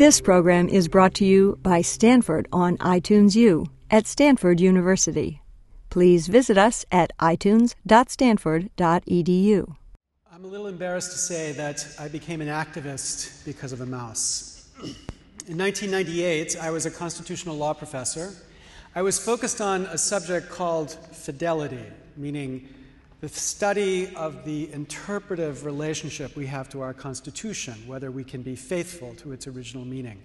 This program is brought to you by Stanford on iTunes U at Stanford University. Please visit us at itunes.stanford.edu. I'm a little embarrassed to say that I became an activist because of a mouse. In 1998, I was a constitutional law professor. I was focused on a subject called fidelity, meaning the study of the interpretive relationship we have to our Constitution, whether we can be faithful to its original meaning.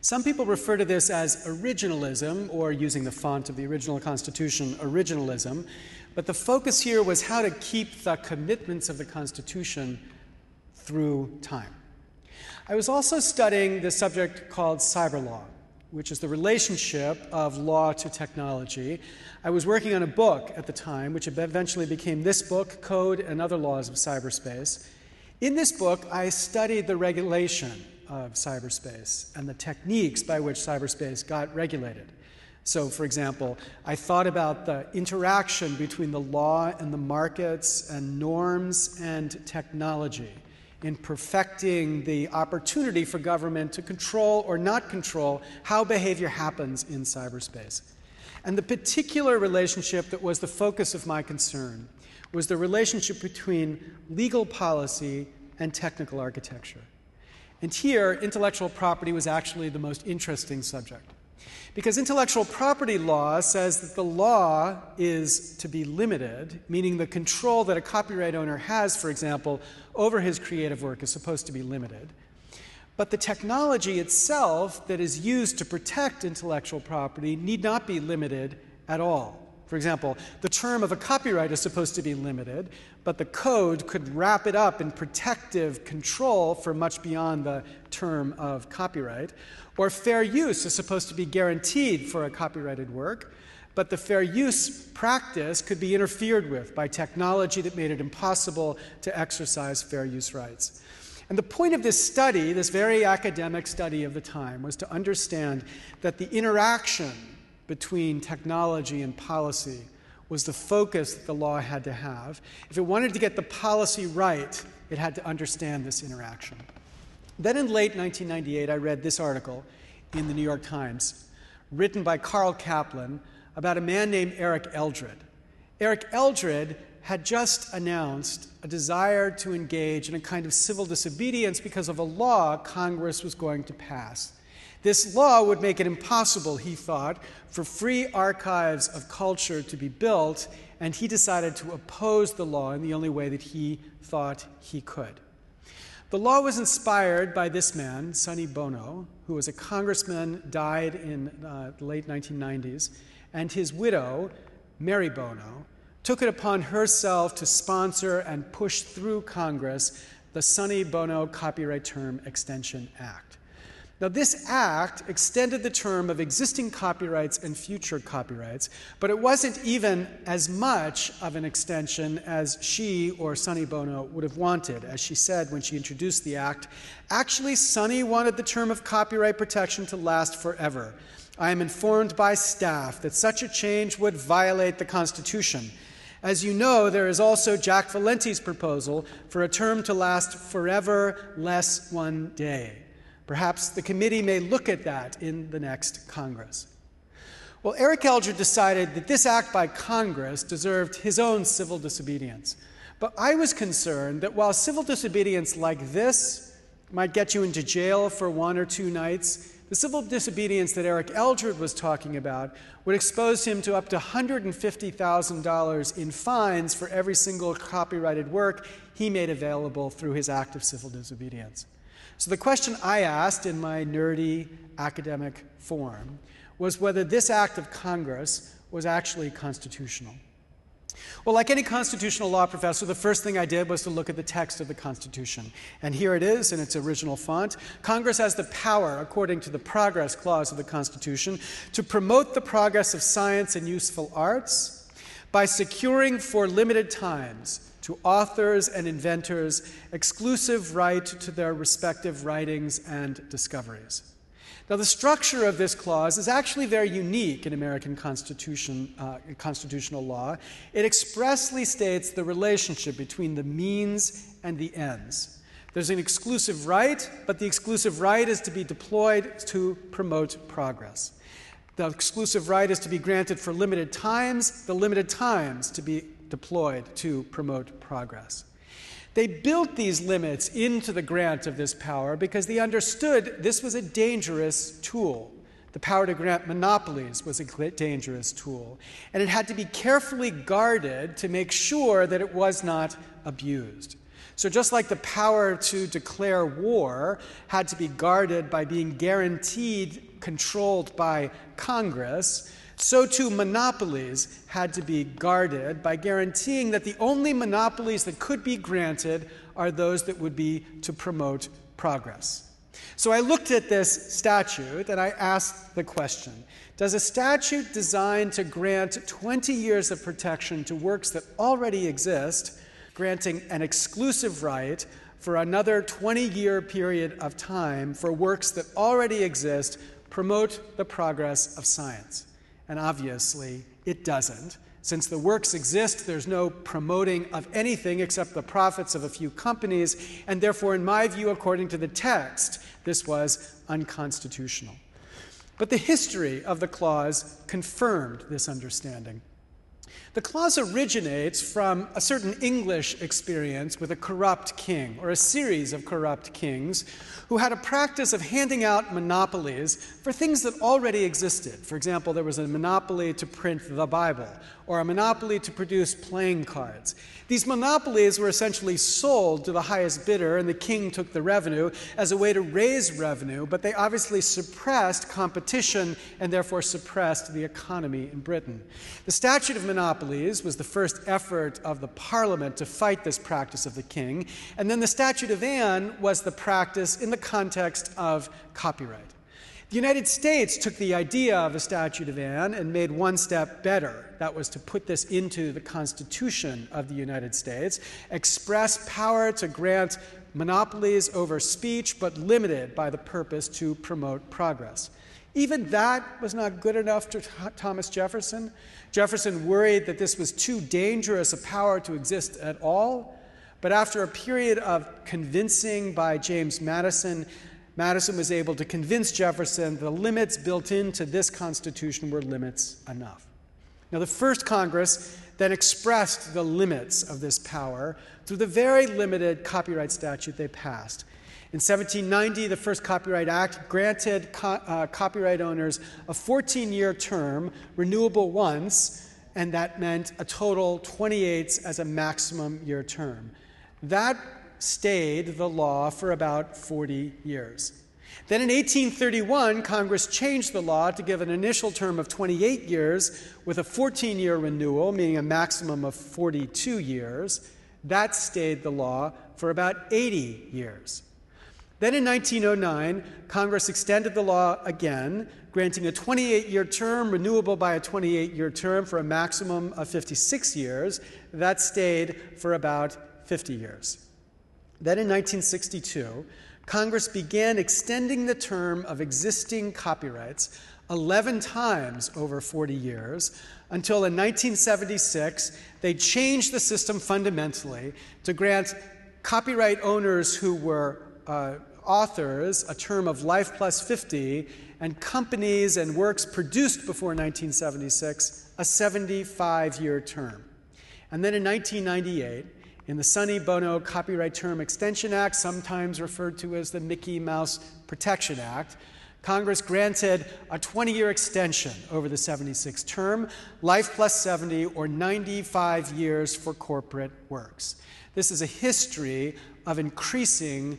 Some people refer to this as originalism, or using the font of the original Constitution, originalism. But the focus here was how to keep the commitments of the Constitution through time. I was also studying the subject called cyber law which is the relationship of law to technology. I was working on a book at the time, which eventually became this book, Code and Other Laws of Cyberspace. In this book, I studied the regulation of cyberspace and the techniques by which cyberspace got regulated. So, for example, I thought about the interaction between the law and the markets and norms and technology in perfecting the opportunity for government to control or not control how behavior happens in cyberspace. And the particular relationship that was the focus of my concern was the relationship between legal policy and technical architecture. And here, intellectual property was actually the most interesting subject. Because intellectual property law says that the law is to be limited, meaning the control that a copyright owner has, for example, over his creative work is supposed to be limited. But the technology itself that is used to protect intellectual property need not be limited at all. For example, the term of a copyright is supposed to be limited, but the code could wrap it up in protective control for much beyond the term of copyright. Or fair use is supposed to be guaranteed for a copyrighted work, but the fair use practice could be interfered with by technology that made it impossible to exercise fair use rights. And the point of this study, this very academic study of the time, was to understand that the interaction between technology and policy was the focus that the law had to have. If it wanted to get the policy right, it had to understand this interaction. Then in late 1998, I read this article in the New York Times, written by Carl Kaplan about a man named Eric Eldred. Eric Eldred had just announced a desire to engage in a kind of civil disobedience because of a law Congress was going to pass. This law would make it impossible, he thought, for free archives of culture to be built, and he decided to oppose the law in the only way that he thought he could. The law was inspired by this man, Sonny Bono, who was a congressman, died in uh, the late 1990s, and his widow, Mary Bono, took it upon herself to sponsor and push through Congress the Sonny Bono Copyright Term Extension Act. Now, this act extended the term of existing copyrights and future copyrights, but it wasn't even as much of an extension as she or Sonny Bono would have wanted. As she said when she introduced the act, actually, Sonny wanted the term of copyright protection to last forever. I am informed by staff that such a change would violate the Constitution. As you know, there is also Jack Valenti's proposal for a term to last forever, less one day. Perhaps the committee may look at that in the next Congress. Well, Eric Eldred decided that this act by Congress deserved his own civil disobedience. But I was concerned that while civil disobedience like this might get you into jail for one or two nights, the civil disobedience that Eric Eldred was talking about would expose him to up to $150,000 in fines for every single copyrighted work he made available through his act of civil disobedience. So, the question I asked in my nerdy academic form was whether this act of Congress was actually constitutional. Well, like any constitutional law professor, the first thing I did was to look at the text of the Constitution. And here it is in its original font. Congress has the power, according to the Progress Clause of the Constitution, to promote the progress of science and useful arts by securing for limited times to authors and inventors exclusive right to their respective writings and discoveries. Now, the structure of this clause is actually very unique in American Constitution, uh, constitutional law. It expressly states the relationship between the means and the ends. There's an exclusive right, but the exclusive right is to be deployed to promote progress. The exclusive right is to be granted for limited times, the limited times to be deployed to promote progress. They built these limits into the grant of this power because they understood this was a dangerous tool. The power to grant monopolies was a dangerous tool, and it had to be carefully guarded to make sure that it was not abused. So, just like the power to declare war had to be guarded by being guaranteed, controlled by Congress, so too monopolies had to be guarded by guaranteeing that the only monopolies that could be granted are those that would be to promote progress. So I looked at this statute and I asked the question Does a statute designed to grant 20 years of protection to works that already exist, granting an exclusive right for another 20 year period of time for works that already exist, promote the progress of science? And obviously, it doesn't. Since the works exist, there's no promoting of anything except the profits of a few companies, and therefore, in my view, according to the text, this was unconstitutional. But the history of the clause confirmed this understanding. The clause originates from a certain English experience with a corrupt king, or a series of corrupt kings, who had a practice of handing out monopolies for things that already existed. For example, there was a monopoly to print the Bible, or a monopoly to produce playing cards. These monopolies were essentially sold to the highest bidder, and the king took the revenue as a way to raise revenue, but they obviously suppressed competition and therefore suppressed the economy in Britain. The Statute of Was the first effort of the Parliament to fight this practice of the king, and then the Statute of Anne was the practice in the context of copyright. The United States took the idea of a Statute of Anne and made one step better. That was to put this into the Constitution of the United States, express power to grant monopolies over speech, but limited by the purpose to promote progress. Even that was not good enough to Thomas Jefferson. Jefferson worried that this was too dangerous a power to exist at all. But after a period of convincing by James Madison, Madison was able to convince Jefferson the limits built into this Constitution were limits enough. Now, the first Congress then expressed the limits of this power through the very limited copyright statute they passed. In 1790, the first Copyright Act granted co- uh, copyright owners a 14 year term, renewable once, and that meant a total 28 as a maximum year term. That stayed the law for about 40 years. Then in 1831, Congress changed the law to give an initial term of 28 years with a 14 year renewal, meaning a maximum of 42 years. That stayed the law for about 80 years. Then in 1909, Congress extended the law again, granting a 28 year term, renewable by a 28 year term for a maximum of 56 years. That stayed for about 50 years. Then in 1962, Congress began extending the term of existing copyrights 11 times over 40 years until in 1976 they changed the system fundamentally to grant copyright owners who were uh, authors a term of life plus 50 and companies and works produced before 1976 a 75 year term. And then in 1998, in the Sonny Bono Copyright Term Extension Act, sometimes referred to as the Mickey Mouse Protection Act, Congress granted a 20 year extension over the 76 term, life plus 70, or 95 years for corporate works. This is a history of increasing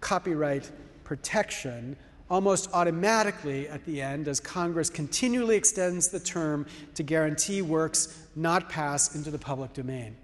copyright protection almost automatically at the end as Congress continually extends the term to guarantee works not pass into the public domain.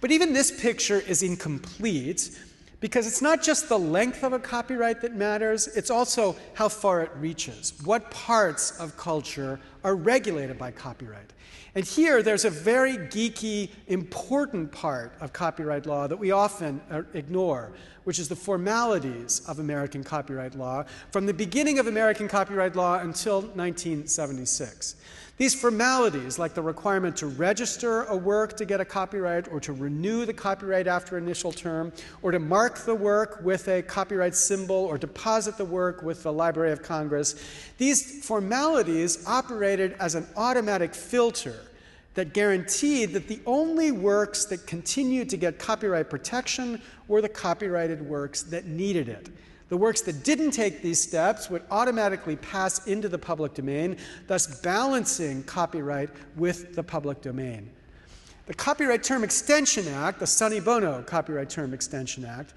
But even this picture is incomplete because it's not just the length of a copyright that matters, it's also how far it reaches. What parts of culture are regulated by copyright? And here, there's a very geeky, important part of copyright law that we often uh, ignore, which is the formalities of American copyright law from the beginning of American copyright law until 1976. These formalities, like the requirement to register a work to get a copyright, or to renew the copyright after initial term, or to mark the work with a copyright symbol, or deposit the work with the Library of Congress, these formalities operated as an automatic filter that guaranteed that the only works that continued to get copyright protection were the copyrighted works that needed it. The works that didn't take these steps would automatically pass into the public domain, thus balancing copyright with the public domain. The Copyright Term Extension Act, the Sonny Bono Copyright Term Extension Act,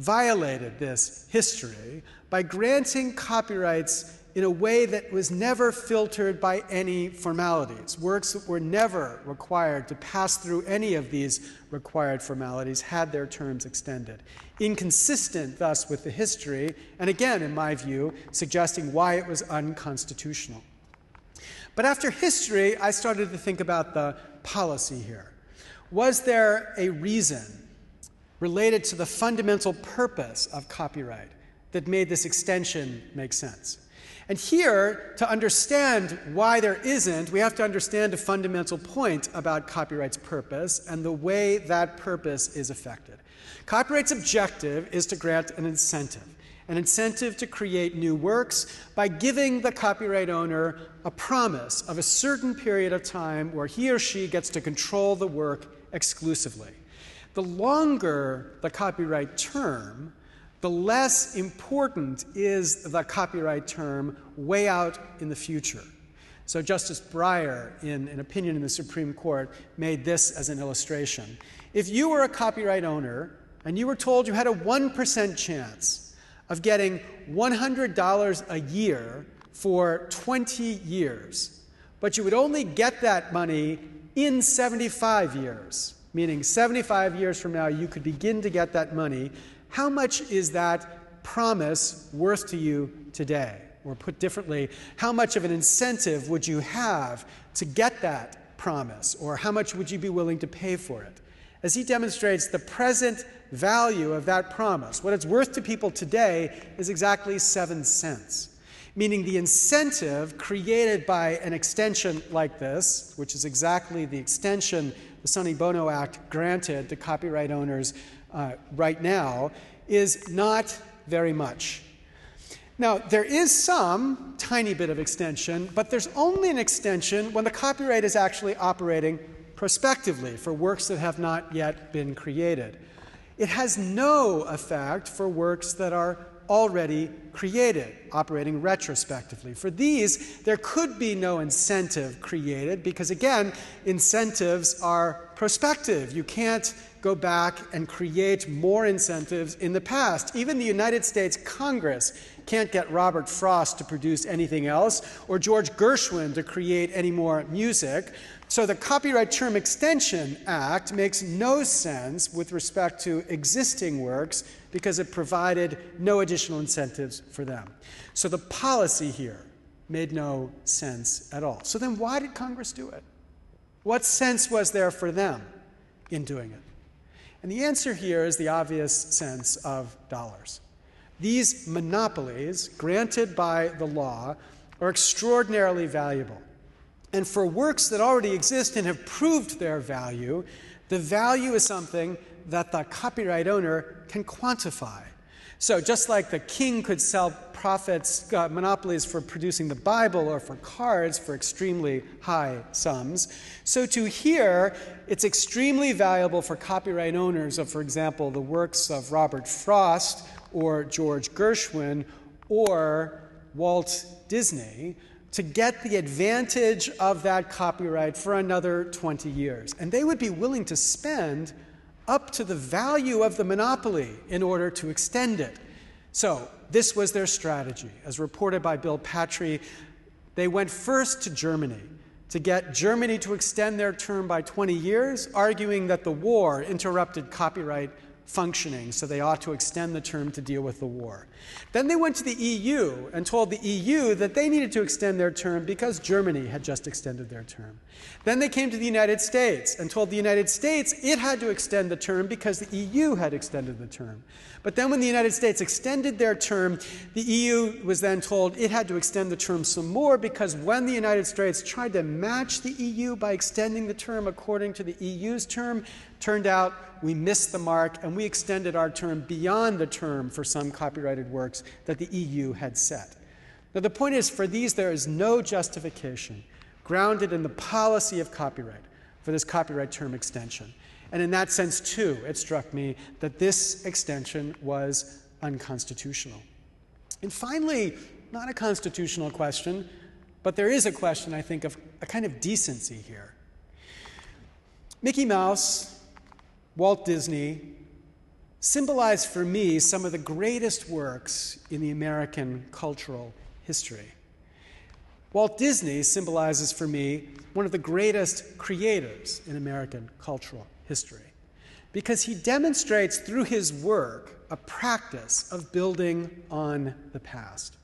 violated this history by granting copyrights in a way that was never filtered by any formalities. Works that were never required to pass through any of these required formalities had their terms extended. Inconsistent, thus, with the history, and again, in my view, suggesting why it was unconstitutional. But after history, I started to think about the policy here. Was there a reason related to the fundamental purpose of copyright that made this extension make sense? And here, to understand why there isn't, we have to understand a fundamental point about copyright's purpose and the way that purpose is affected. Copyright's objective is to grant an incentive, an incentive to create new works by giving the copyright owner a promise of a certain period of time where he or she gets to control the work exclusively. The longer the copyright term, the less important is the copyright term way out in the future. So, Justice Breyer, in an opinion in the Supreme Court, made this as an illustration. If you were a copyright owner and you were told you had a 1% chance of getting $100 a year for 20 years, but you would only get that money in 75 years, meaning 75 years from now you could begin to get that money how much is that promise worth to you today? Or put differently, how much of an incentive would you have to get that promise? Or how much would you be willing to pay for it? As he demonstrates, the present value of that promise, what it's worth to people today, is exactly seven cents. Meaning the incentive created by an extension like this, which is exactly the extension the Sonny Bono Act granted to copyright owners uh, right now is not very much. Now, there is some tiny bit of extension, but there's only an extension when the copyright is actually operating prospectively for works that have not yet been created. It has no effect for works that are already created, operating retrospectively. For these, there could be no incentive created because, again, incentives are prospective. You can't go back and create more incentives in the past. Even the United States Congress can't get Robert Frost to produce anything else or George Gershwin to create any more music. So the Copyright Term Extension Act makes no sense with respect to existing works because it provided no additional incentives for them. So the policy here made no sense at all. So then why did Congress do it? What sense was there for them in doing it? And the answer here is the obvious sense of dollars. These monopolies, granted by the law, are extraordinarily valuable. And for works that already exist and have proved their value, the value is something that the copyright owner can quantify. So, just like the king could sell profits, uh, monopolies for producing the Bible or for cards for extremely high sums, so to here, it's extremely valuable for copyright owners of, for example, the works of Robert Frost or George Gershwin or Walt Disney to get the advantage of that copyright for another 20 years. And they would be willing to spend up to the value of the monopoly in order to extend it. So, this was their strategy. As reported by Bill Patry, they went first to Germany to get Germany to extend their term by 20 years, arguing that the war interrupted copyright functioning, so they ought to extend the term to deal with the war. Then they went to the EU and told the EU that they needed to extend their term because Germany had just extended their term. Then they came to the United States and told the United States it had to extend the term because the EU had extended the term. But then, when the United States extended their term, the EU was then told it had to extend the term some more because when the United States tried to match the EU by extending the term according to the EU's term, turned out we missed the mark and we extended our term beyond the term for some copyrighted works that the EU had set. Now, the point is, for these, there is no justification grounded in the policy of copyright for this copyright term extension. And in that sense, too, it struck me that this extension was unconstitutional. And finally, not a constitutional question, but there is a question, I think, of a kind of decency here. Mickey Mouse, Walt Disney, symbolize for me some of the greatest works in the American cultural history. Walt Disney symbolizes for me one of the greatest creators in American cultural history because he demonstrates through his work a practice of building on the past.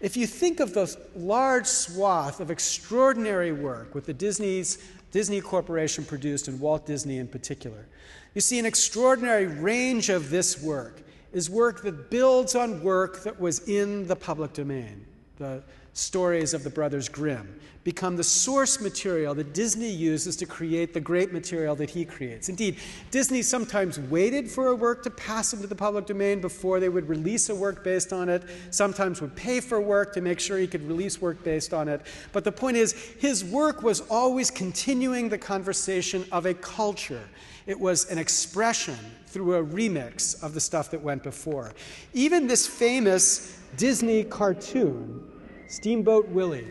If you think of the large swath of extraordinary work with the Disney's Disney Corporation produced and Walt Disney in particular, you see an extraordinary range of this work is work that builds on work that was in the public domain. The stories of the Brothers Grimm become the source material that Disney uses to create the great material that he creates. Indeed, Disney sometimes waited for a work to pass into the public domain before they would release a work based on it, sometimes would pay for work to make sure he could release work based on it. But the point is, his work was always continuing the conversation of a culture. It was an expression through a remix of the stuff that went before. Even this famous Disney cartoon Steamboat Willie,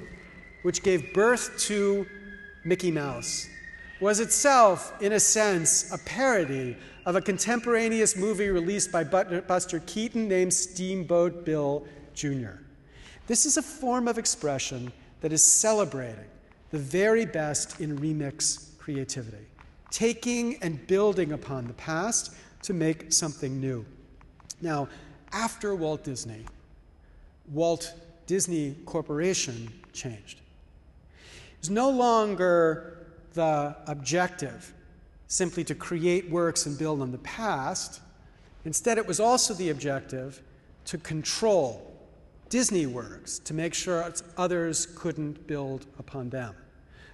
which gave birth to Mickey Mouse, was itself, in a sense, a parody of a contemporaneous movie released by Buster Keaton named Steamboat Bill Jr. This is a form of expression that is celebrating the very best in remix creativity, taking and building upon the past to make something new. Now, after Walt Disney, Walt Disney Corporation changed. It was no longer the objective simply to create works and build on the past. Instead, it was also the objective to control Disney works, to make sure others couldn't build upon them.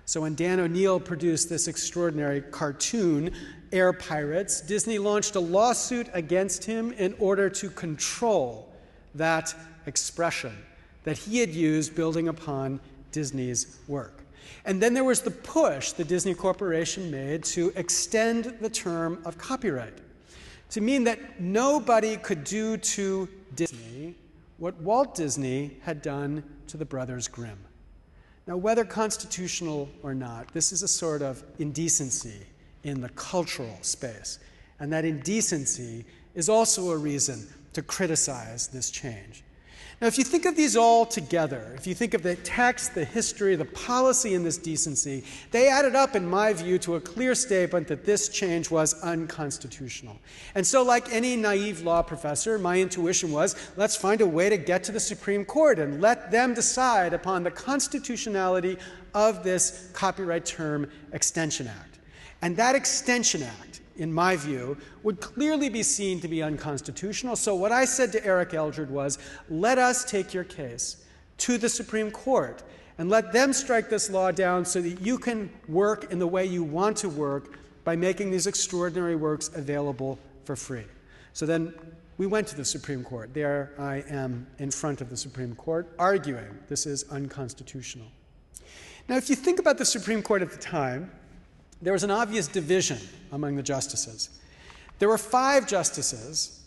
So when Dan O'Neill produced this extraordinary cartoon, Air Pirates, Disney launched a lawsuit against him in order to control that expression that he had used building upon Disney's work. And then there was the push the Disney Corporation made to extend the term of copyright to mean that nobody could do to Disney what Walt Disney had done to the Brothers Grimm. Now, whether constitutional or not, this is a sort of indecency in the cultural space. And that indecency is also a reason to criticize this change. Now, if you think of these all together, if you think of the text, the history, the policy, and this decency, they added up, in my view, to a clear statement that this change was unconstitutional. And so, like any naive law professor, my intuition was let's find a way to get to the Supreme Court and let them decide upon the constitutionality of this Copyright Term Extension Act. And that Extension Act, in my view, would clearly be seen to be unconstitutional. So, what I said to Eric Eldred was let us take your case to the Supreme Court and let them strike this law down so that you can work in the way you want to work by making these extraordinary works available for free. So then we went to the Supreme Court. There I am in front of the Supreme Court arguing this is unconstitutional. Now, if you think about the Supreme Court at the time, there was an obvious division among the justices. There were five justices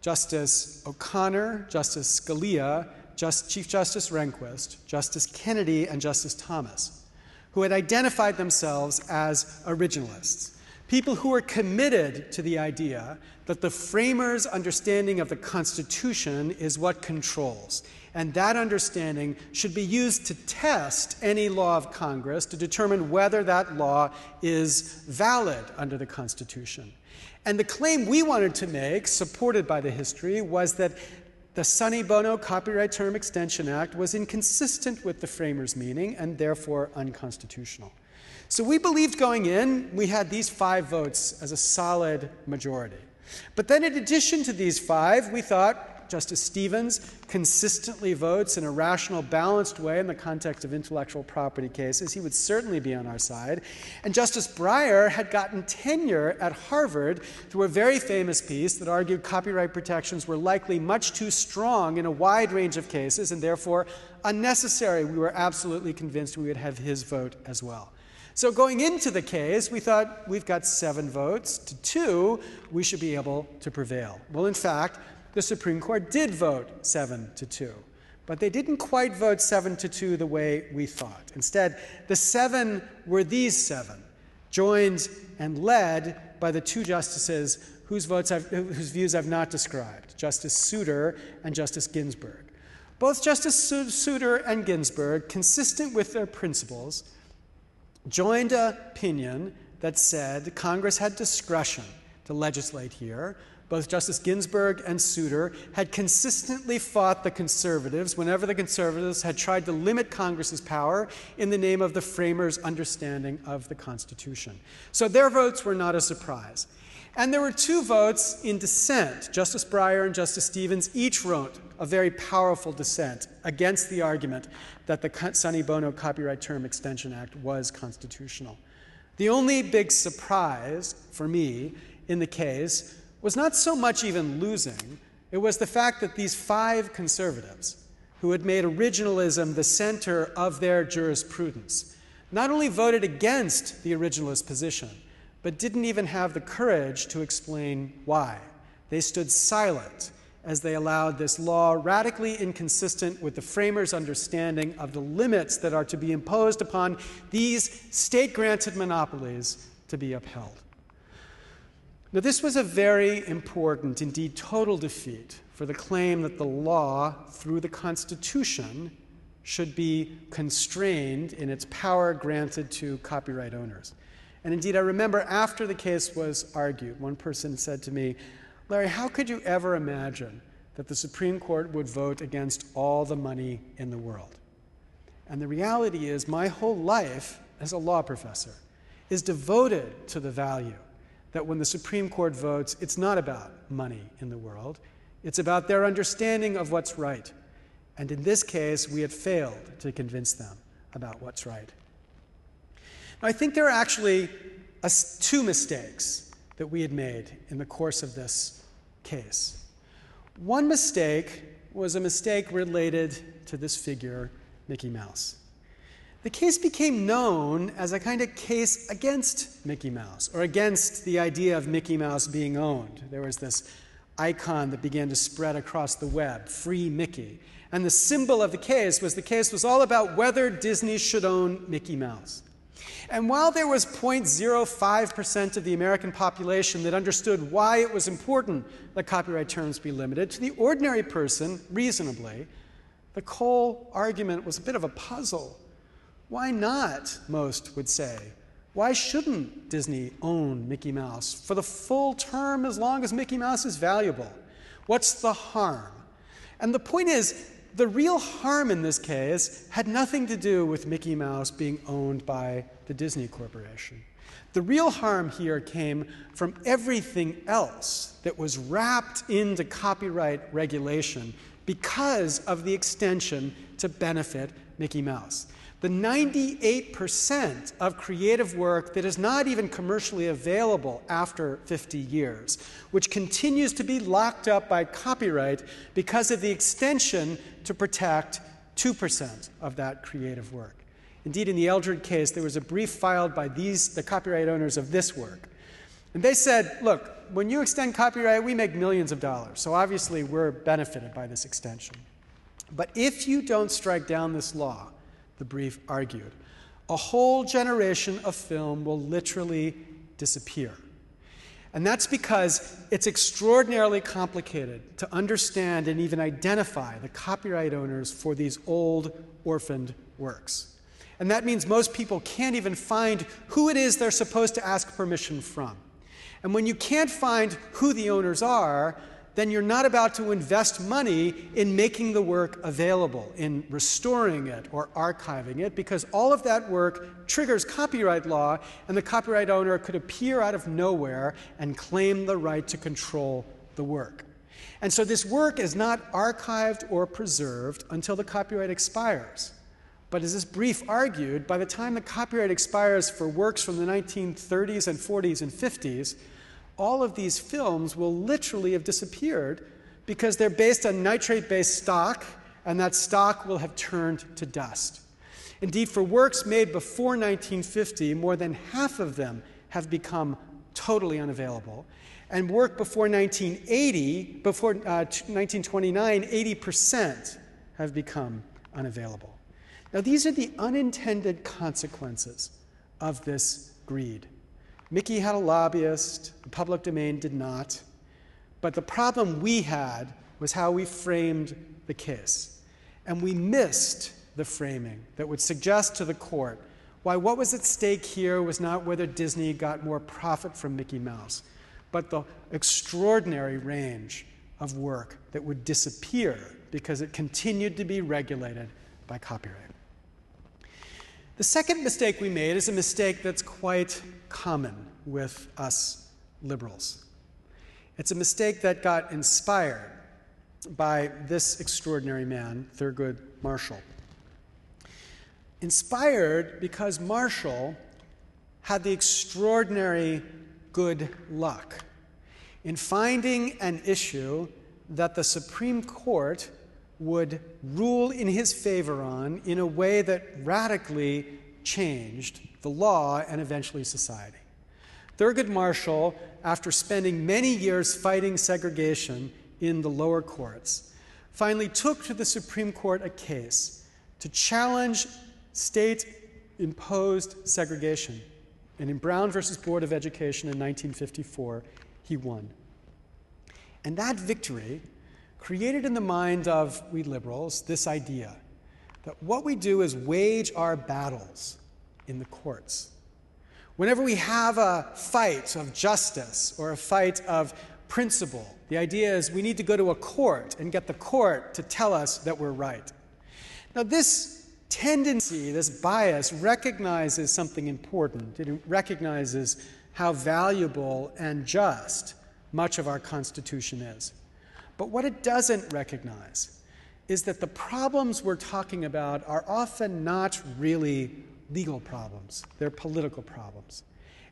Justice O'Connor, Justice Scalia, Just, Chief Justice Rehnquist, Justice Kennedy, and Justice Thomas, who had identified themselves as originalists. people who were committed to the idea that the framers' understanding of the Constitution is what controls. And that understanding should be used to test any law of Congress to determine whether that law is valid under the Constitution. And the claim we wanted to make, supported by the history, was that the Sonny Bono Copyright Term Extension Act was inconsistent with the framers' meaning and therefore unconstitutional. So we believed going in, we had these five votes as a solid majority. But then, in addition to these five, we thought Justice Stevens consistently votes in a rational, balanced way in the context of intellectual property cases. He would certainly be on our side. And Justice Breyer had gotten tenure at Harvard through a very famous piece that argued copyright protections were likely much too strong in a wide range of cases and therefore unnecessary. We were absolutely convinced we would have his vote as well. So, going into the case, we thought we've got seven votes to two, we should be able to prevail. Well, in fact, the Supreme Court did vote seven to two. But they didn't quite vote seven to two the way we thought. Instead, the seven were these seven, joined and led by the two justices whose, votes I've, whose views I've not described Justice Souter and Justice Ginsburg. Both Justice Souter and Ginsburg, consistent with their principles, joined an opinion that said Congress had discretion to legislate here. Both Justice Ginsburg and Souter had consistently fought the conservatives whenever the conservatives had tried to limit Congress's power in the name of the framers' understanding of the Constitution. So their votes were not a surprise. And there were two votes in dissent. Justice Breyer and Justice Stevens each wrote a very powerful dissent against the argument that the Sonny Bono Copyright Term Extension Act was constitutional. The only big surprise for me in the case was not so much even losing, it was the fact that these five conservatives, who had made originalism the center of their jurisprudence, not only voted against the originalist position, but didn't even have the courage to explain why. They stood silent as they allowed this law, radically inconsistent with the framers' understanding of the limits that are to be imposed upon these state granted monopolies, to be upheld. Now, this was a very important, indeed total defeat for the claim that the law, through the Constitution, should be constrained in its power granted to copyright owners. And indeed, I remember after the case was argued, one person said to me, Larry, how could you ever imagine that the Supreme Court would vote against all the money in the world? And the reality is, my whole life as a law professor is devoted to the value that when the Supreme Court votes, it's not about money in the world, it's about their understanding of what's right. And in this case, we had failed to convince them about what's right. Now, I think there are actually a, two mistakes that we had made in the course of this case. One mistake was a mistake related to this figure, Mickey Mouse. The case became known as a kind of case against Mickey Mouse, or against the idea of Mickey Mouse being owned. There was this icon that began to spread across the web, Free Mickey. And the symbol of the case was the case was all about whether Disney should own Mickey Mouse. And while there was 0.05% of the American population that understood why it was important that copyright terms be limited, to the ordinary person, reasonably, the whole argument was a bit of a puzzle. Why not, most would say? Why shouldn't Disney own Mickey Mouse for the full term as long as Mickey Mouse is valuable? What's the harm? And the point is, the real harm in this case had nothing to do with Mickey Mouse being owned by the Disney Corporation. The real harm here came from everything else that was wrapped into copyright regulation because of the extension to benefit Mickey Mouse the 98% of creative work that is not even commercially available after 50 years, which continues to be locked up by copyright because of the extension to protect 2% of that creative work. Indeed, in the Eldred case, there was a brief filed by these, the copyright owners of this work. And they said, look, when you extend copyright, we make millions of dollars. So obviously, we're benefited by this extension. But if you don't strike down this law, the brief argued. A whole generation of film will literally disappear. And that's because it's extraordinarily complicated to understand and even identify the copyright owners for these old orphaned works. And that means most people can't even find who it is they're supposed to ask permission from. And when you can't find who the owners are, then you're not about to invest money in making the work available, in restoring it or archiving it, because all of that work triggers copyright law, and the copyright owner could appear out of nowhere and claim the right to control the work. And so this work is not archived or preserved until the copyright expires. But as this brief argued, by the time the copyright expires for works from the 1930s and 40s and 50s, all of these films will literally have disappeared because they're based on nitrate based stock, and that stock will have turned to dust. Indeed, for works made before 1950, more than half of them have become totally unavailable. And work before 1980, before uh, 1929, 80% have become unavailable. Now, these are the unintended consequences of this greed. Mickey had a lobbyist, the public domain did not. But the problem we had was how we framed the case. And we missed the framing that would suggest to the court why what was at stake here was not whether Disney got more profit from Mickey Mouse, but the extraordinary range of work that would disappear because it continued to be regulated by copyright. The second mistake we made is a mistake that's quite common with us liberals. It's a mistake that got inspired by this extraordinary man, Thurgood Marshall. Inspired because Marshall had the extraordinary good luck in finding an issue that the Supreme Court would rule in his favor on in a way that radically changed the law and eventually society. Thurgood Marshall, after spending many years fighting segregation in the lower courts, finally took to the Supreme Court a case to challenge state imposed segregation. And in Brown versus Board of Education in 1954, he won. And that victory created in the mind of we liberals this idea that what we do is wage our battles in the courts. Whenever we have a fight of justice or a fight of principle, the idea is we need to go to a court and get the court to tell us that we're right. Now, this tendency, this bias, recognizes something important. It recognizes how valuable and just much of our Constitution is. But what it doesn't recognize is that the problems we're talking about are often not really legal problems, they're political problems.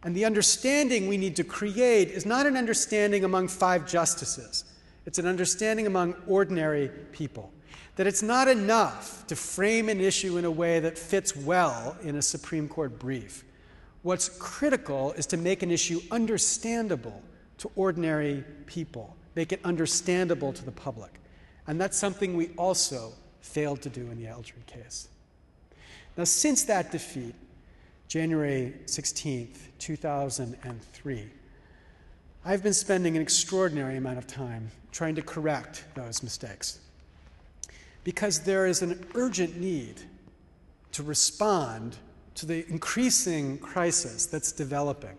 And the understanding we need to create is not an understanding among five justices, it's an understanding among ordinary people. That it's not enough to frame an issue in a way that fits well in a Supreme Court brief. What's critical is to make an issue understandable to ordinary people, make it understandable to the public. And that's something we also failed to do in the Eldred case. Now, since that defeat, January 16th, 2003, I've been spending an extraordinary amount of time trying to correct those mistakes. Because there is an urgent need to respond to the increasing crisis that's developing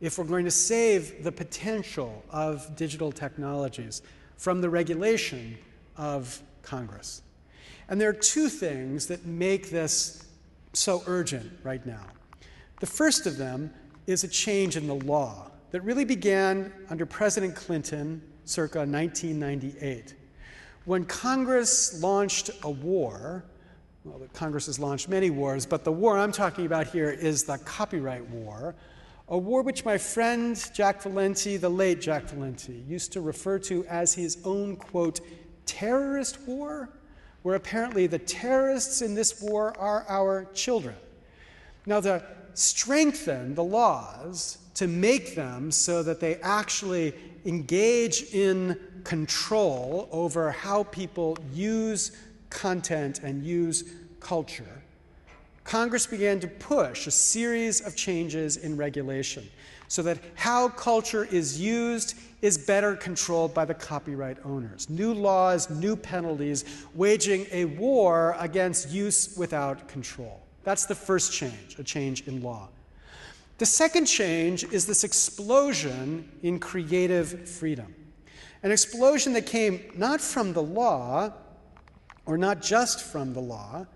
if we're going to save the potential of digital technologies from the regulation of Congress. And there are two things that make this so urgent right now. The first of them is a change in the law that really began under President Clinton circa 1998. When Congress launched a war, well, Congress has launched many wars, but the war I'm talking about here is the copyright war, a war which my friend Jack Valenti, the late Jack Valenti, used to refer to as his own, quote, terrorist war where apparently the terrorists in this war are our children. Now, to strengthen the laws to make them so that they actually engage in control over how people use content and use culture, Congress began to push a series of changes in regulation. so that how culture is used is better controlled by the copyright owners. New laws, new penalties, waging a war against use without control. That's the first change, a change in law. The second change is this explosion in creative freedom. An explosion that came not from the law, or not just from the law,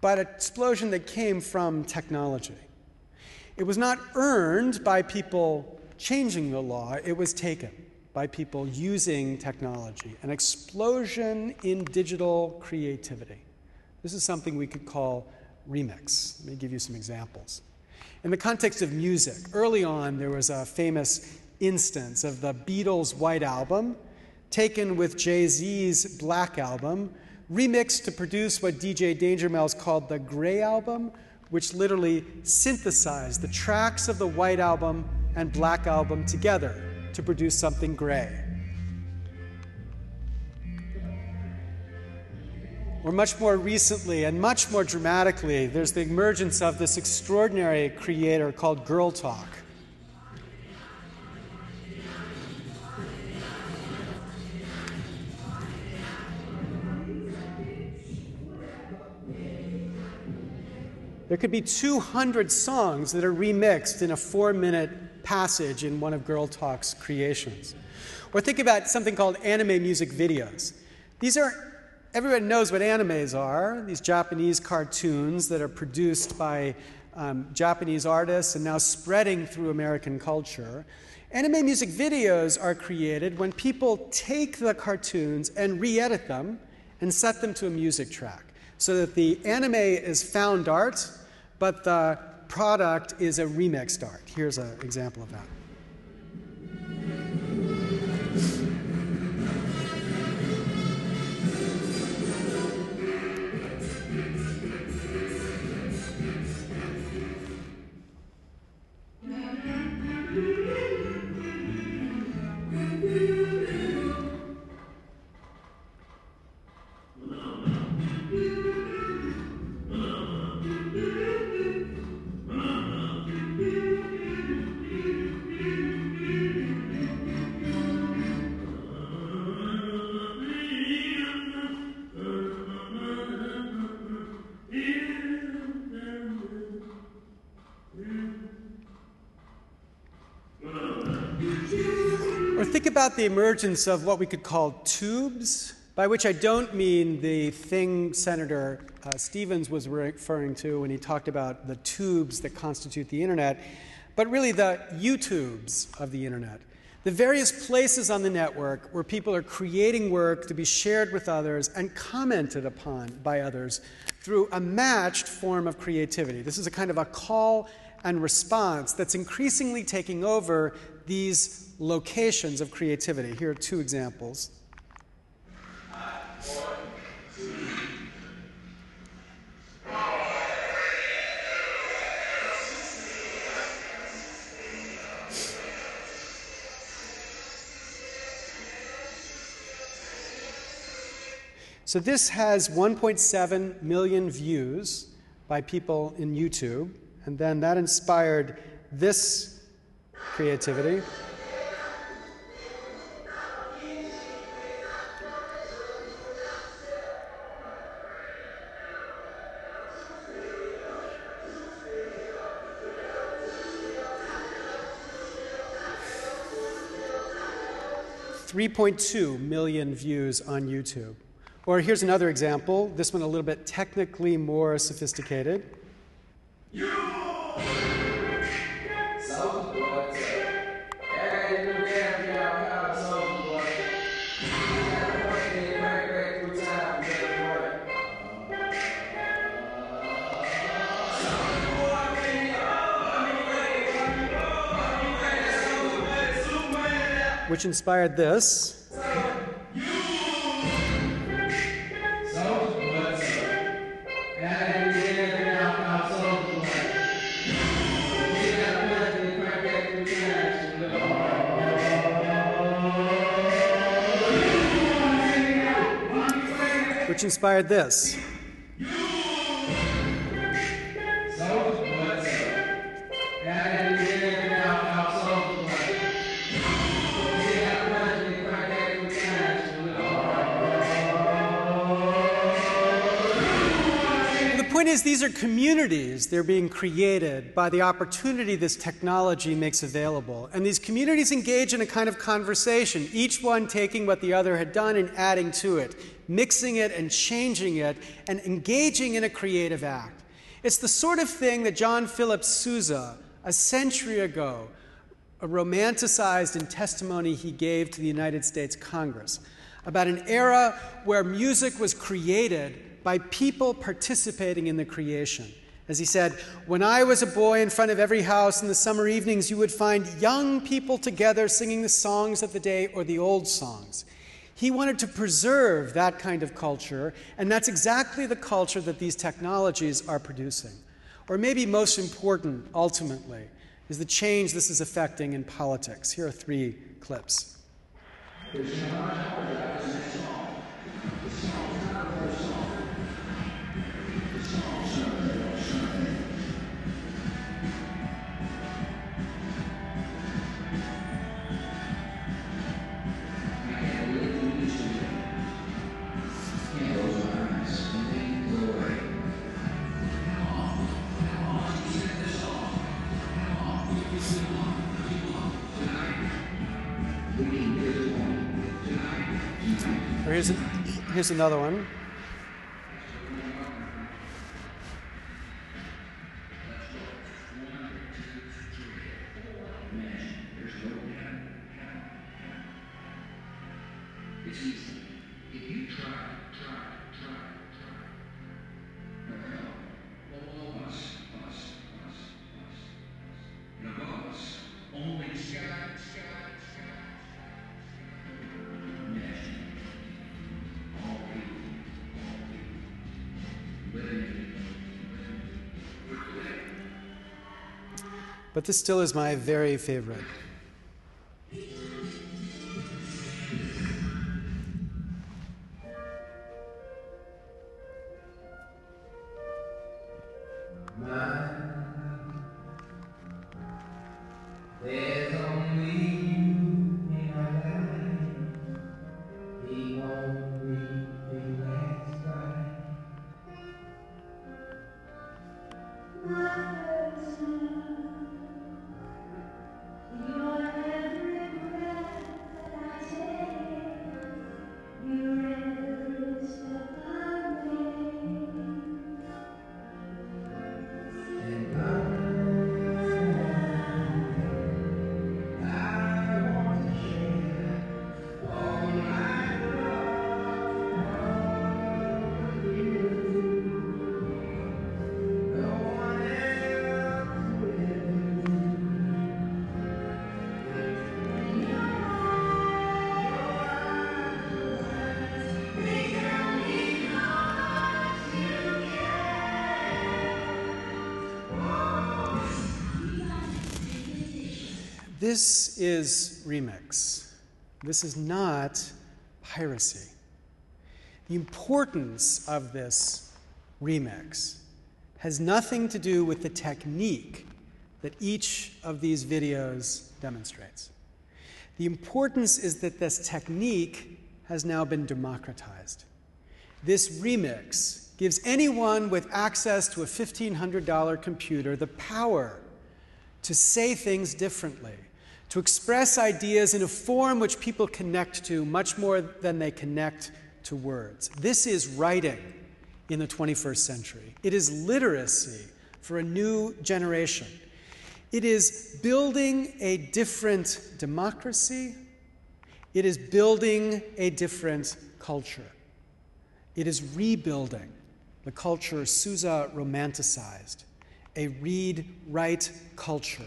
but an explosion that came from technology. It was not earned by people changing the law, it was taken by people using technology. An explosion in digital creativity. This is something we could call remix. Let me give you some examples. In the context of music, early on there was a famous instance of the Beatles' White Album taken with Jay Z's Black Album, remixed to produce what DJ Danger Mouse called the Gray Album, which literally synthesized the tracks of the White Album and Black Album together to produce something gray. Or much more recently and much more dramatically, there's the emergence of this extraordinary creator called Girl Talk. There could be 200 songs that are remixed in a four minute passage in one of Girl Talk's creations. Or think about something called anime music videos. These are, everyone knows what animes are, these Japanese cartoons that are produced by um, Japanese artists and now spreading through American culture. Anime music videos are created when people take the cartoons and re edit them and set them to a music track so that the anime is found art but the product is a remixed art. Here's an example of that. The emergence of what we could call tubes, by which I don't mean the thing Senator uh, Stevens was referring to when he talked about the tubes that constitute the internet, but really the YouTubes of the internet. The various places on the network where people are creating work to be shared with others and commented upon by others through a matched form of creativity. This is a kind of a call and response that's increasingly taking over these locations of creativity. Here are two examples. So this has 1.7 million views by people in YouTube, and then that inspired this creativity. 3.2 million views on YouTube. Or here's another example, this one a little bit technically more sophisticated. Which inspired this. Which inspired this. Point is, these are communities. They're being created by the opportunity this technology makes available. And these communities engage in a kind of conversation, each one taking what the other had done and adding to it, mixing it and changing it, and engaging in a creative act. It's the sort of thing that John Philip Sousa, a century ago, romanticized in testimony he gave to the United States Congress about an era where music was created by people participating in the creation. As he said, when I was a boy in front of every house in the summer evenings, you would find young people together singing the songs of the day or the old songs. He wanted to preserve that kind of culture, and that's exactly the culture that these technologies are producing. Or maybe most important, ultimately, is the change this is affecting in politics. Here are three clips. Here's another one. But this still is my very favorite. This is remix. This is not piracy. The importance of this remix has nothing to do with the technique that each of these videos demonstrates. The importance is that this technique has now been democratized. This remix gives anyone with access to a $1,500 computer the power to say things differently to express ideas in a form which people connect to much more than they connect to words. This is writing in the 21st century, it is literacy for a new generation. It is building a different democracy. It is building a different culture. It is rebuilding the culture Sousa romanticized, a read write culture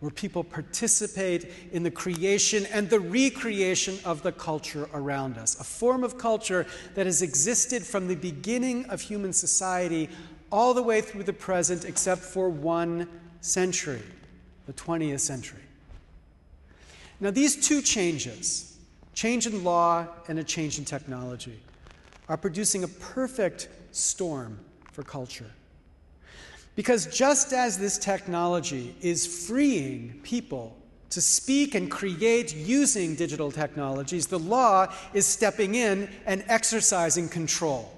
where people participate in the creation and the recreation of the culture around us. A form of culture that has existed from the beginning of human society all the way through the present, except for one century, the 20th century. Now, these two changes, change in law and a change in technology, are producing a perfect storm for culture. Because just as this technology is freeing people to speak and create using digital technologies, the law is stepping in and exercising control.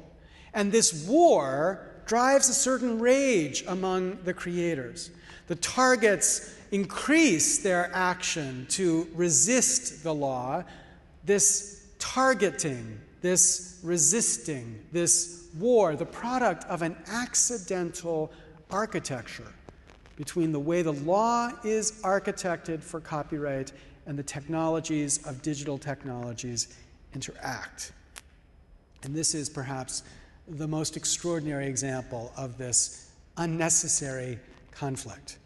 And this war drives a certain rage among the creators. The targets increase their action to resist the law. This targeting, this resisting, this war, the product of an accidental architecture between the way the law is architected for copyright and the technologies of digital technologies interact. And this is perhaps the most extraordinary example of this unnecessary conflict.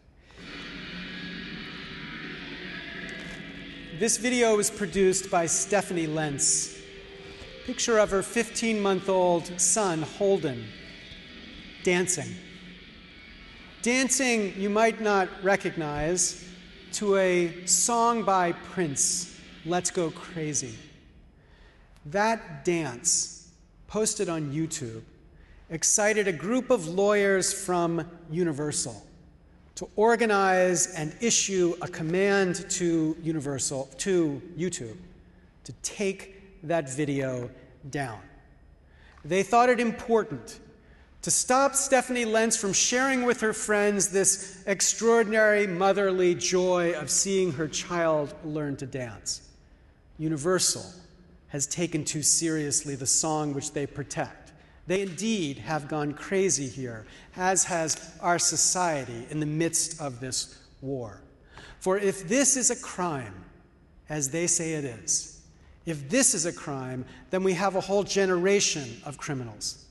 This video was produced by Stephanie Lenz. Picture of her 15 month old son, Holden, dancing. Dancing, you might not recognize, to a song by Prince, Let's Go Crazy. That dance, posted on YouTube, excited a group of lawyers from Universal to organize and issue a command to Universal, to YouTube, to take that video down. They thought it important to stop Stephanie Lenz from sharing with her friends this extraordinary motherly joy of seeing her child learn to dance. Universal has taken too seriously the song which they protect. They indeed have gone crazy here, as has our society in the midst of this war. For if this is a crime, as they say it is, if this is a crime, then we have a whole generation of criminals.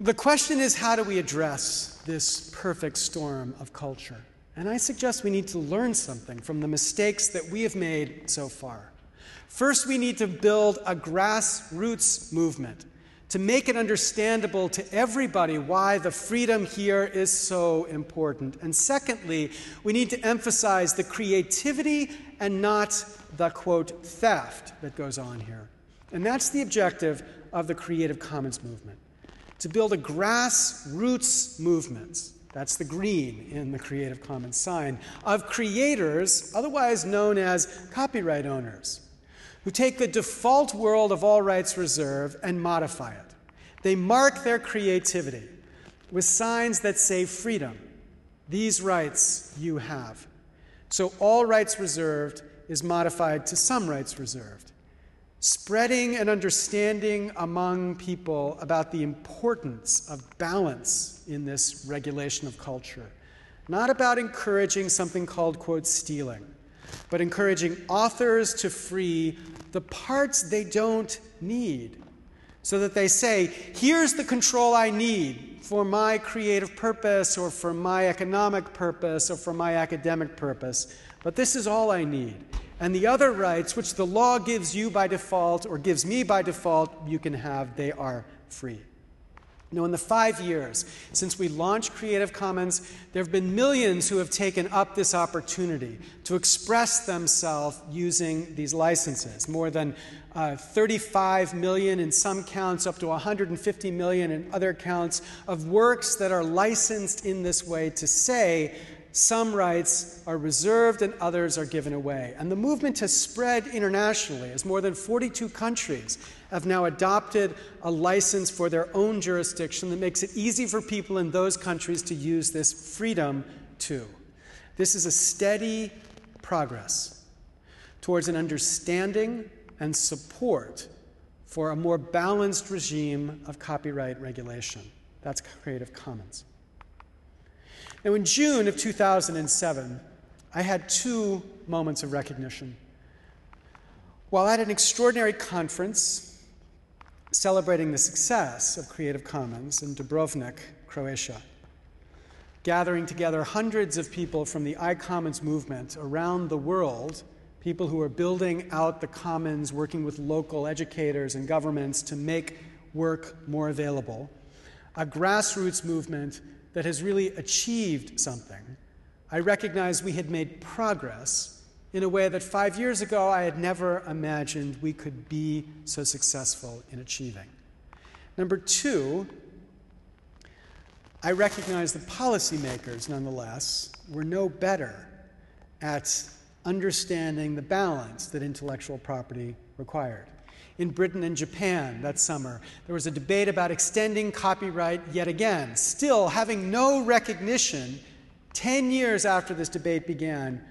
The question is how do we address this perfect storm of culture? And I suggest we need to learn something from the mistakes that we have made so far. First, we need to build a grassroots movement to make it understandable to everybody why the freedom here is so important. And secondly, we need to emphasize the creativity and not the quote theft that goes on here. And that's the objective of the Creative Commons movement to build a grassroots movement. That's the green in the Creative Commons sign of creators, otherwise known as copyright owners, who take the default world of all rights reserved and modify it. They mark their creativity with signs that say freedom. These rights you have. So all rights reserved is modified to some rights reserved spreading an understanding among people about the importance of balance in this regulation of culture. Not about encouraging something called, quote, stealing, but encouraging authors to free the parts they don't need so that they say, here's the control I need for my creative purpose or for my economic purpose or for my academic purpose, but this is all I need. And the other rights, which the law gives you by default or gives me by default, you can have, they are free. Now, in the five years since we launched Creative Commons, there have been millions who have taken up this opportunity to express themselves using these licenses. More than uh, 35 million in some counts, up to 150 million in other counts, of works that are licensed in this way to say some rights are reserved and others are given away. And the movement has spread internationally as more than 42 countries have now adopted a license for their own jurisdiction that makes it easy for people in those countries to use this freedom too. This is a steady progress towards an understanding and support for a more balanced regime of copyright regulation. That's Creative Commons. Now, in June of 2007, I had two moments of recognition. While at an extraordinary conference celebrating the success of Creative Commons in Dubrovnik, Croatia, gathering together hundreds of people from the iCommons movement around the world, people who are building out the commons, working with local educators and governments to make work more available, a grassroots movement that has really achieved something, I recognized we had made progress in a way that five years ago I had never imagined we could be so successful in achieving. Number two, I recognize that policymakers, nonetheless, were no better at understanding the balance that intellectual property required. In Britain and Japan that summer, there was a debate about extending copyright yet again, still having no recognition 10 years after this debate began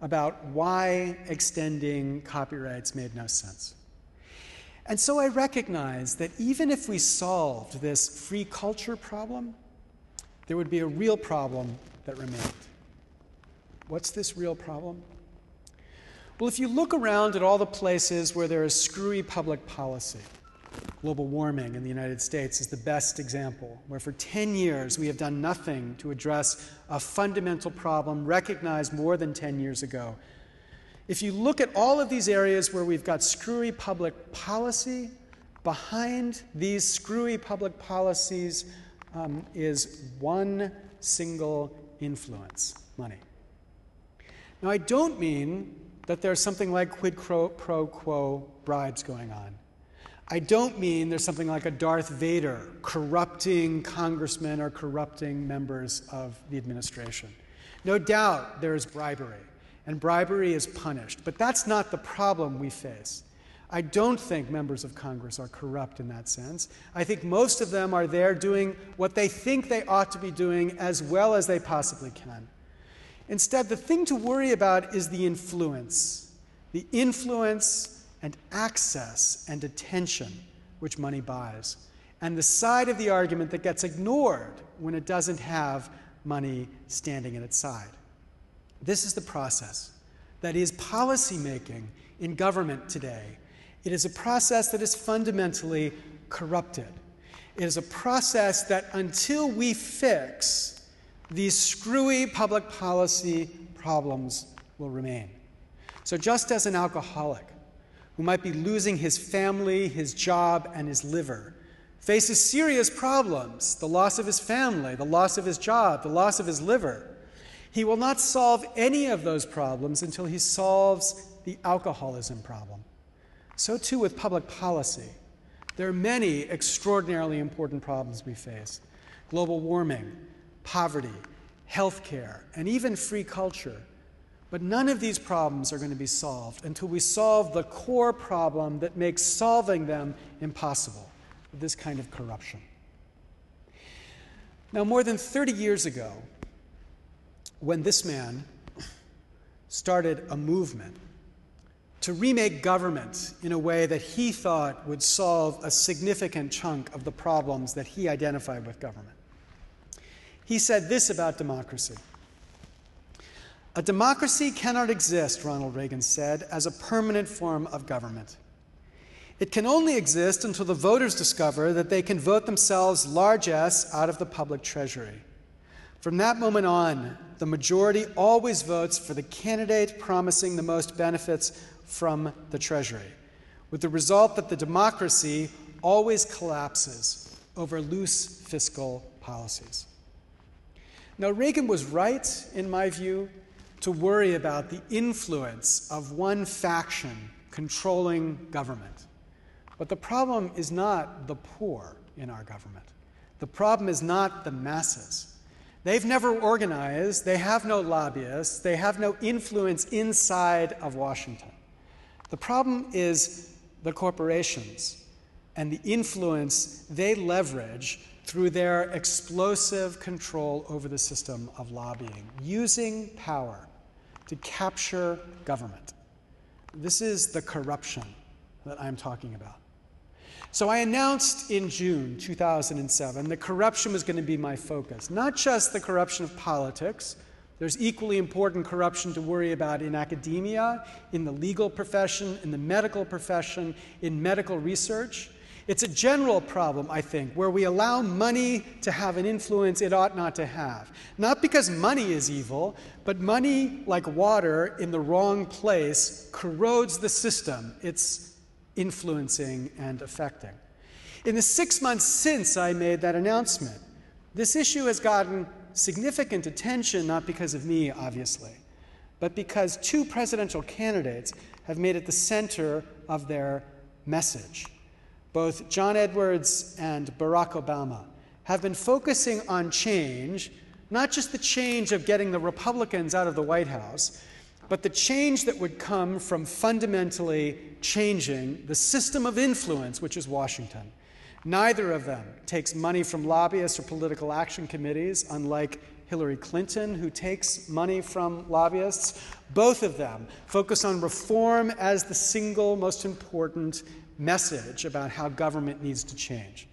about why extending copyrights made no sense. And so I recognize that even if we solved this free culture problem, there would be a real problem that remained. What's this real problem? Well, if you look around at all the places where there is screwy public policy, global warming in the United States is the best example, where for 10 years we have done nothing to address a fundamental problem recognized more than 10 years ago. If you look at all of these areas where we've got screwy public policy, behind these screwy public policies um, is one single influence money. Now, I don't mean that there's something like quid pro quo bribes going on. I don't mean there's something like a Darth Vader corrupting congressmen or corrupting members of the administration. No doubt there is bribery, and bribery is punished, but that's not the problem we face. I don't think members of Congress are corrupt in that sense. I think most of them are there doing what they think they ought to be doing as well as they possibly can. Instead, the thing to worry about is the influence. The influence and access and attention which money buys, and the side of the argument that gets ignored when it doesn't have money standing at its side. This is the process that is policymaking in government today. It is a process that is fundamentally corrupted. It is a process that until we fix these screwy public policy problems will remain. So, just as an alcoholic who might be losing his family, his job, and his liver faces serious problems the loss of his family, the loss of his job, the loss of his liver he will not solve any of those problems until he solves the alcoholism problem. So, too, with public policy. There are many extraordinarily important problems we face global warming, poverty, healthcare, and even free culture. But none of these problems are going to be solved until we solve the core problem that makes solving them impossible this kind of corruption. Now, more than 30 years ago, when this man started a movement to remake government in a way that he thought would solve a significant chunk of the problems that he identified with government. He said this about democracy A democracy cannot exist, Ronald Reagan said, as a permanent form of government. It can only exist until the voters discover that they can vote themselves largesse out of the public treasury. From that moment on, the majority always votes for the candidate promising the most benefits from the treasury, with the result that the democracy always collapses over loose fiscal policies. Now, Reagan was right, in my view, to worry about the influence of one faction controlling government. But the problem is not the poor in our government. The problem is not the masses. They've never organized, they have no lobbyists, they have no influence inside of Washington. The problem is the corporations and the influence they leverage through their explosive control over the system of lobbying, using power to capture government. This is the corruption that I'm talking about. So I announced in June 2007 that corruption was going to be my focus, not just the corruption of politics. There's equally important corruption to worry about in academia, in the legal profession, in the medical profession, in medical research. It's a general problem, I think, where we allow money to have an influence it ought not to have. Not because money is evil, but money, like water in the wrong place, corrodes the system it's influencing and affecting. In the six months since I made that announcement, this issue has gotten significant attention, not because of me, obviously, but because two presidential candidates have made it the center of their message. Both John Edwards and Barack Obama have been focusing on change, not just the change of getting the Republicans out of the White House, but the change that would come from fundamentally changing the system of influence, which is Washington. Neither of them takes money from lobbyists or political action committees, unlike Hillary Clinton, who takes money from lobbyists. Both of them focus on reform as the single most important message about how government needs to change.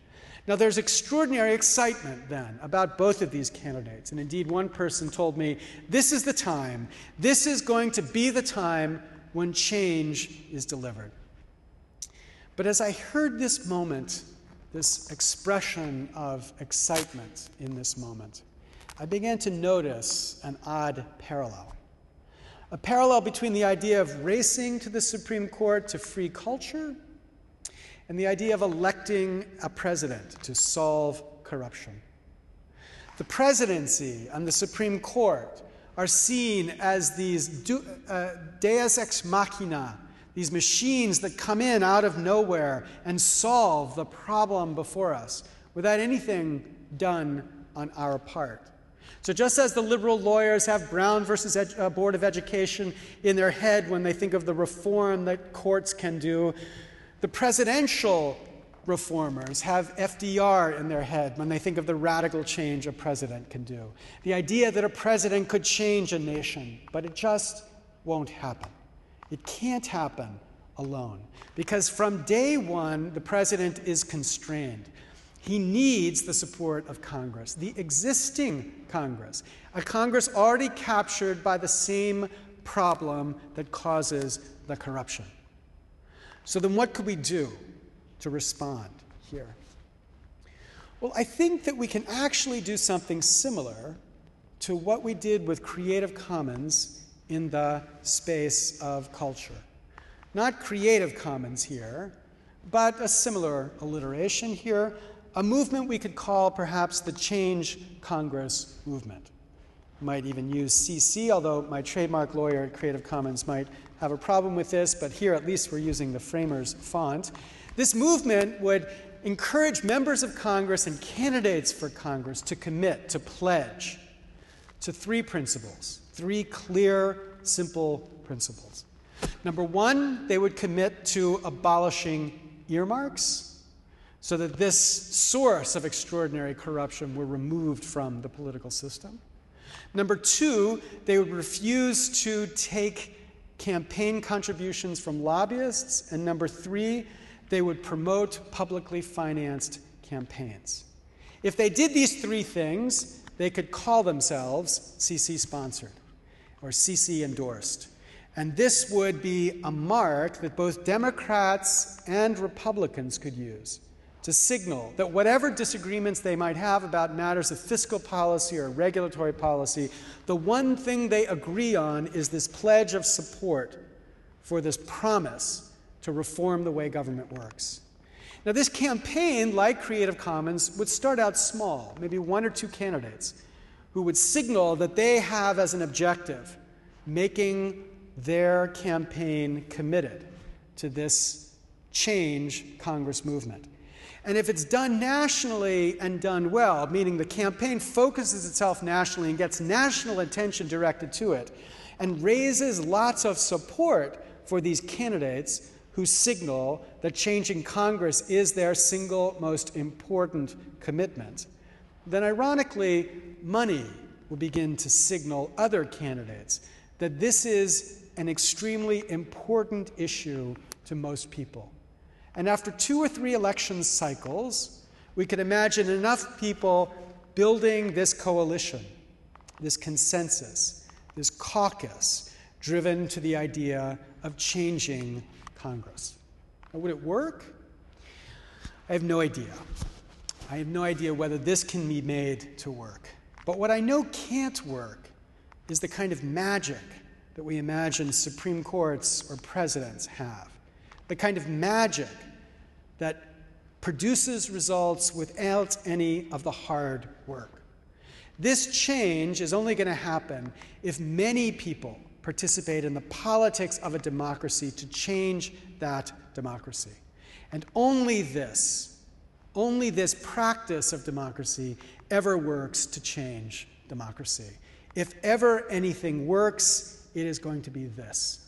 Now, there's extraordinary excitement then about both of these candidates. And indeed, one person told me, This is the time, this is going to be the time when change is delivered. But as I heard this moment, this expression of excitement in this moment, I began to notice an odd parallel. A parallel between the idea of racing to the Supreme Court to free culture and the idea of electing a president to solve corruption. The presidency and the Supreme Court are seen as these uh, deus ex machina, these machines that come in out of nowhere and solve the problem before us without anything done on our part. So, just as the liberal lawyers have Brown versus uh, Board of Education in their head when they think of the reform that courts can do, the presidential reformers have FDR in their head when they think of the radical change a president can do. The idea that a president could change a nation, but it just won't happen. It can't happen alone because from day one, the president is constrained. He needs the support of Congress, the existing Congress, a Congress already captured by the same problem that causes the corruption. So, then what could we do to respond here? Well, I think that we can actually do something similar to what we did with Creative Commons in the space of culture. Not Creative Commons here, but a similar alliteration here, a movement we could call perhaps the Change Congress movement. Might even use CC, although my trademark lawyer at Creative Commons might have a problem with this, but here at least we're using the framers font. This movement would encourage members of Congress and candidates for Congress to commit, to pledge to three principles, three clear, simple principles. Number one, they would commit to abolishing earmarks so that this source of extraordinary corruption were removed from the political system. Number two, they would refuse to take campaign contributions from lobbyists. And number three, they would promote publicly financed campaigns. If they did these three things, they could call themselves CC sponsored or CC endorsed. And this would be a mark that both Democrats and Republicans could use to signal that whatever disagreements they might have about matters of fiscal policy or regulatory policy, the one thing they agree on is this pledge of support for this promise to reform the way government works. Now, this campaign, like Creative Commons, would start out small, maybe one or two candidates who would signal that they have as an objective making their campaign committed to this change Congress movement. And if it's done nationally and done well, meaning the campaign focuses itself nationally and gets national attention directed to it, and raises lots of support for these candidates who signal that changing Congress is their single most important commitment, then ironically, money will begin to signal other candidates that this is an extremely important issue to most people. And after two or three election cycles, we could imagine enough people building this coalition, this consensus, this caucus, driven to the idea of changing Congress. Now, would it work? I have no idea. I have no idea whether this can be made to work. But what I know can't work is the kind of magic that we imagine Supreme Courts or presidents have. The kind of magic that produces results without any of the hard work. This change is only going to happen if many people participate in the politics of a democracy to change that democracy. And only this, only this practice of democracy ever works to change democracy. If ever anything works, it is going to be this.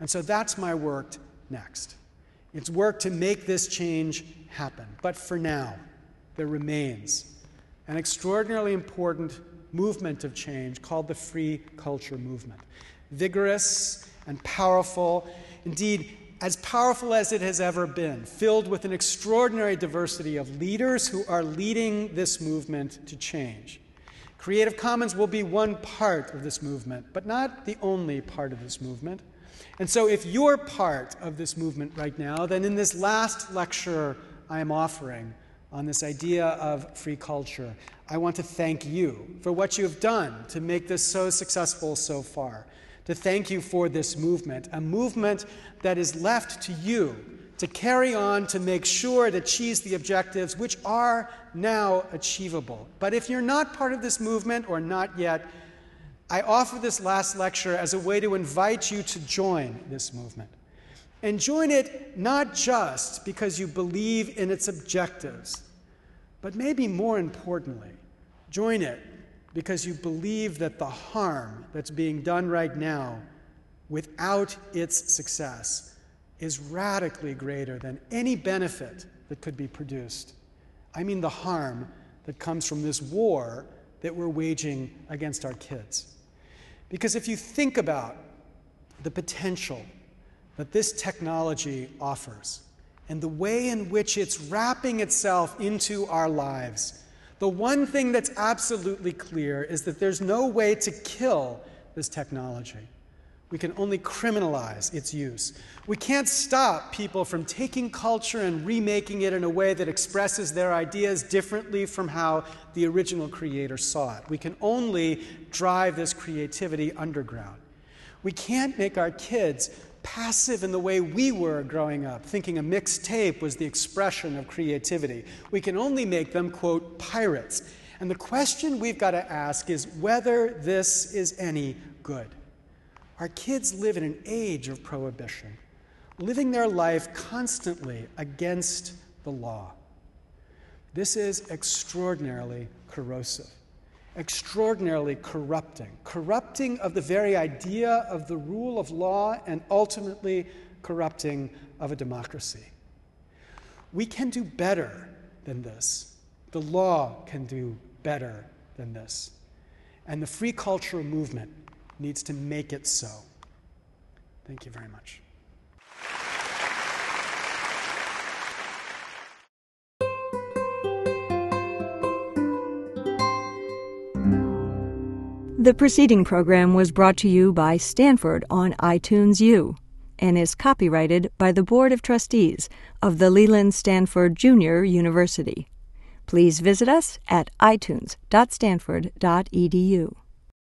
And so that's my work next. It's work to make this change happen. But for now, there remains an extraordinarily important movement of change called the free culture movement. Vigorous and powerful, indeed, as powerful as it has ever been, filled with an extraordinary diversity of leaders who are leading this movement to change. Creative Commons will be one part of this movement, but not the only part of this movement. And so, if you're part of this movement right now, then in this last lecture I am offering on this idea of free culture, I want to thank you for what you have done to make this so successful so far. To thank you for this movement, a movement that is left to you to carry on to make sure it achieves the objectives which are now achievable. But if you're not part of this movement or not yet, I offer this last lecture as a way to invite you to join this movement. And join it not just because you believe in its objectives, but maybe more importantly, join it because you believe that the harm that's being done right now without its success is radically greater than any benefit that could be produced. I mean, the harm that comes from this war that we're waging against our kids. Because if you think about the potential that this technology offers and the way in which it's wrapping itself into our lives, the one thing that's absolutely clear is that there's no way to kill this technology. We can only criminalize its use. We can't stop people from taking culture and remaking it in a way that expresses their ideas differently from how the original creator saw it. We can only drive this creativity underground. We can't make our kids passive in the way we were growing up, thinking a mixtape was the expression of creativity. We can only make them, quote, pirates. And the question we've got to ask is whether this is any good. Our kids live in an age of prohibition, living their life constantly against the law. This is extraordinarily corrosive, extraordinarily corrupting, corrupting of the very idea of the rule of law and ultimately corrupting of a democracy. We can do better than this. The law can do better than this. And the free culture movement needs to make it so. Thank you very much. The preceding program was brought to you by Stanford on iTunes U and is copyrighted by the Board of Trustees of the Leland Stanford Junior University. Please visit us at itunes.stanford.edu.